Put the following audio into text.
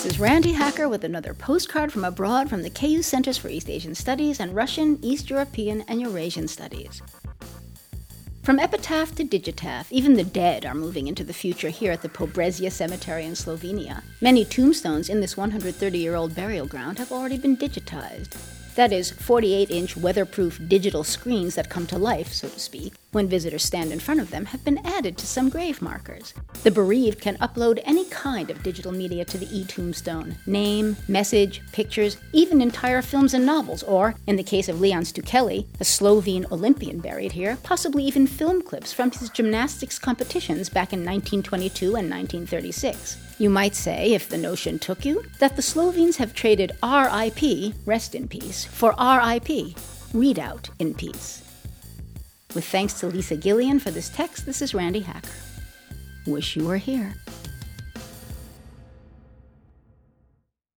This is Randi Hacker with another postcard from abroad from the KU Centers for East Asian Studies and Russian, East European, and Eurasian Studies. From epitaph to digitaph, even the dead are moving into the future here at the Pobrežje Cemetery in Slovenia. Many tombstones in this 130 year old burial ground have already been digitized. That is, 48 inch weatherproof digital screens that come to life, so to speak, when visitors stand in front of them have been added to some grave markers. The bereaved can upload any kind of digital media to the e tombstone name, message, pictures, even entire films and novels, or, in the case of Leon Stukelj, a Slovene Olympian buried here, possibly even film clips from his gymnastics competitions back in 1922 and 1936. You might say, if the notion took you, that the Slovenes have traded RIP, rest in peace, for RIP, readout in peace. With thanks to Lisa Giullian for this text, this is Randi Hacker. Wish you were here.